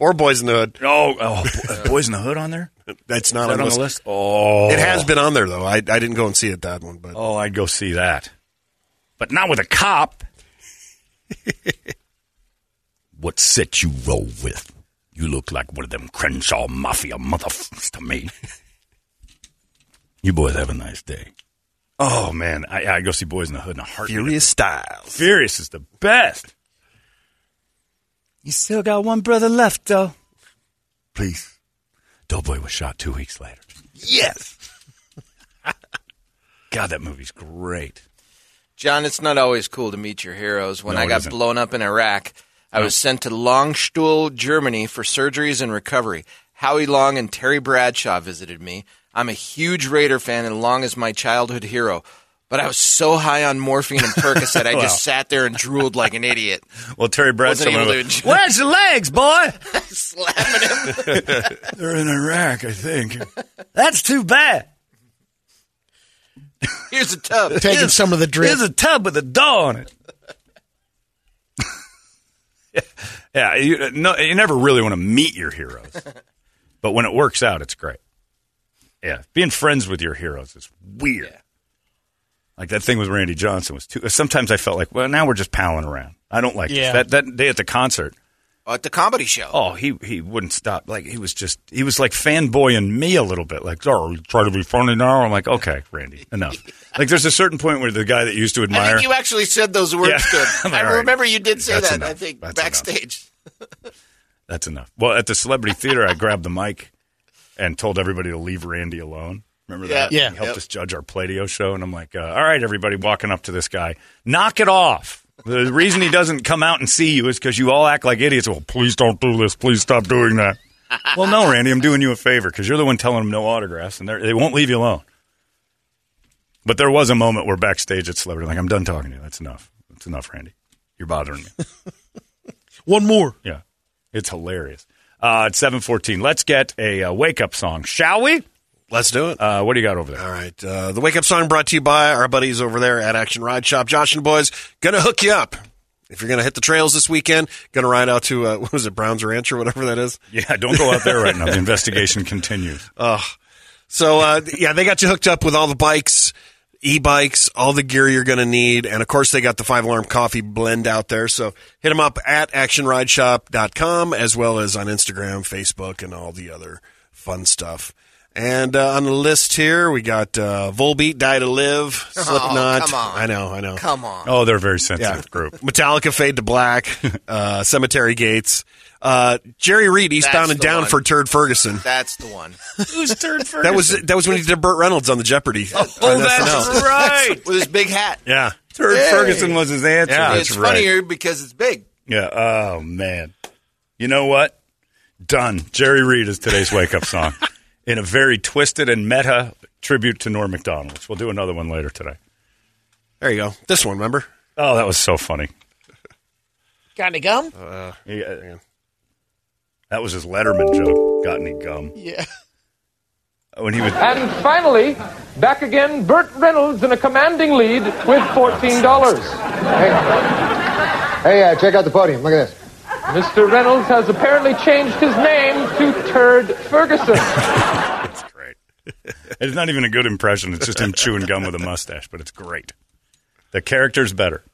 H: Or Boys in the Hood.
E: Oh, oh, Boys in the Hood on there?
H: That's not
E: that
H: on,
E: on the list? Oh,
H: It has been on there though. I, I didn't go and see it that one, but
E: Oh, I'd go see that, but not with a cop. what set you roll with? You look like one of them Crenshaw Mafia motherfuckers to me. you boys have a nice day. Oh man, I I go see Boys in the Hood in a heartbeat.
H: Furious Styles.
E: Furious is the best. You still got one brother left, though. Please. Doughboy was shot two weeks later. Yes. God, that movie's great.
G: John, it's not always cool to meet your heroes. When
E: No,
G: I got
E: isn't.
G: blown up in Iraq, I
E: No.
G: was sent to Landstuhl, Germany for surgeries and recovery. Howie Long and Terry Bradshaw visited me. I'm a huge Raider fan, and Long is my childhood hero. But I was so high on morphine and Percocet, I
E: Wow.
G: just sat there and drooled like an idiot.
E: Well, Terry Bradshaw.
G: Wasn't able to enjoy-
E: Where's your legs, boy?
G: Slamming him.
E: They're in Iraq, I think.
I: That's too bad.
G: Here's a tub.
F: Taking
E: Here's-
F: some of the drip.
E: Here's a tub with a doll on it. yeah, you, no, you never really want to meet your heroes, but when it works out, it's great. Yeah, being friends with your heroes is weird. Like that thing with Randy Johnson was too. Sometimes I felt like, well, now we're just palling around. I don't like
G: Yeah.
E: this. that that day at the concert.
G: At the comedy show.
E: Oh, he he wouldn't stop. Like he was just he was like fanboying me a little bit. Like, oh, try to be funny now. I'm like, okay, Randy, enough. like, there's a certain point where the guy that used to
G: I
E: admire.
G: think you actually said those words
E: Yeah.
G: good.
E: I'm
G: I
E: all right.
G: remember you did say
E: That's
G: that,
E: enough.
G: I think,
E: That's
G: backstage.
E: That's enough. Well, at the Celebrity Theater, I grabbed the mic and told everybody to leave Randy alone. Remember that?
F: Yeah.
E: He helped
F: Yep.
E: us judge our Play-Doh show, and I'm like, uh, all right, everybody, walking up to this guy, knock it off. The reason he doesn't come out and see you is because you all act like idiots. Well, please don't do this. Please stop doing that. well, no, Randy, I'm doing you a favor because you're the one telling them no autographs, and they're- won't leave you alone. But there was a moment where backstage at Celebrity, like, I'm done talking to you. That's enough. That's enough, Randy. You're bothering me.
F: One more.
E: Yeah, it's hilarious. Uh, it's seven fourteen. Let's get a uh, wake up song, shall we?
H: Let's do it.
E: Uh, what do you got over there?
H: All right. Uh, the wake up song brought to you by our buddies over there at Action Ride Shop. Josh and the boys gonna hook you up. If you're gonna hit the trails this weekend, gonna ride out to uh, what was it, Browns Ranch or whatever that is.
E: Yeah, don't go out there right now. The investigation continues.
H: Oh, so uh, yeah, they got you hooked up with all the bikes, e-bikes, all the gear you're going to need, and of course they got the five alarm coffee blend out there. So hit them up at actionrideshop.com as well as on Instagram, Facebook, and all the other fun stuff. And uh, on the list here, we got uh, Volbeat, Die to Live,
G: Oh,
H: Slipknot.
G: come on.
H: I know, I know.
G: Come on.
E: Oh, they're a very sensitive
H: Yeah.
E: group.
H: Metallica, Fade to Black, uh, Cemetery Gates. Uh, Jerry Reed, Eastbound
G: That's
H: and Down
G: one.
H: for Turd Ferguson.
G: That's the one.
E: Who's Turd Ferguson?
H: That was that was when he did Burt Reynolds on the Jeopardy.
E: Oh,
H: on
E: that's
H: SNL.
E: right.
G: With his big hat.
H: Yeah.
E: Turd
G: Hey.
E: Ferguson was his answer.
H: Yeah.
G: It's
E: right.
G: funnier because it's big.
E: Yeah. Oh man. You know what? Done. Jerry Reed is today's wake up song in a very twisted and meta tribute to Norm Macdonald. which We'll do another one later today.
H: There you go. This one, remember?
E: Oh, that was so funny.
F: Got any gum?
E: Yeah. That was his Letterman joke. Got any gum?
F: Yeah.
E: When he was
K: And finally, back again, Burt Reynolds in a commanding lead with $14.
L: Hey, uh, check out the podium. Look at this.
K: Mr. Reynolds has apparently changed his name to Turd Ferguson.
E: It's great. it's not even a good impression. It's just him chewing gum with a mustache, but it's great. The character's better.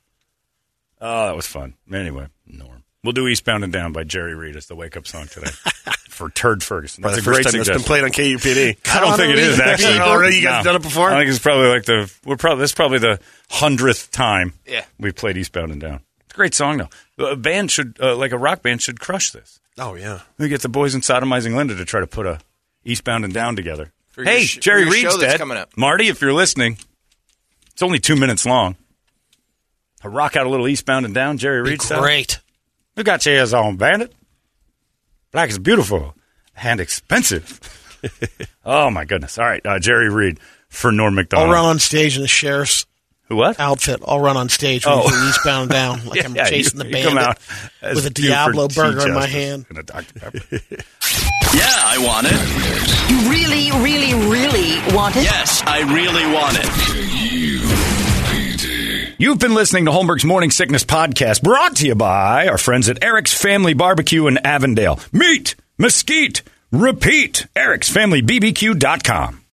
E: Oh, that was fun. Anyway, Norm. We'll do Eastbound and Down by Jerry Reed as the wake up song today for Turd Ferguson. That's
H: the
E: a
H: first
E: great
H: time it's been played on KUPD.
E: I don't think it is actually.
H: Already, you guys
E: No.
H: done it before?
E: I think it's probably like the we're probably this is probably the hundredth time
G: Yeah.
E: we've played Eastbound and Down. It's a great song though. A band should uh, like a rock band should crush this.
H: Oh yeah.
E: We get the boys in sodomizing Linda to try to put a Eastbound and Down together.
G: For
E: hey,
G: sh-
E: Jerry Reed's
G: show
E: dead.
G: coming up.
E: Marty, if you're listening, it's only two minutes long. A rock out a little eastbound and down, Jerry Reed style.
F: Great.
E: Who got your ears on, Bandit? Black is beautiful and expensive. oh my goodness! All right, uh, Jerry Reed for Norm
F: I'll
E: Macdonald.
F: run on stage in the sheriff's
E: Who what?
F: outfit. I'll run on stage when
E: Oh.
F: you do eastbound down, like I'm
E: Yeah,
F: chasing
E: you-
F: the
E: you
F: bandit
E: out
F: with a Diablo burger in my hand.
E: and a Dr. Pepper.
M: Yeah, I want it.
N: You really, really, really want it?
M: Yes, I really want it.
E: You've been listening to Holmberg's Morning Sickness Podcast, brought to you by our friends at Eric's Family Barbecue in Avondale. Meet, mesquite, repeat. Eric'sFamilyBBQ.com.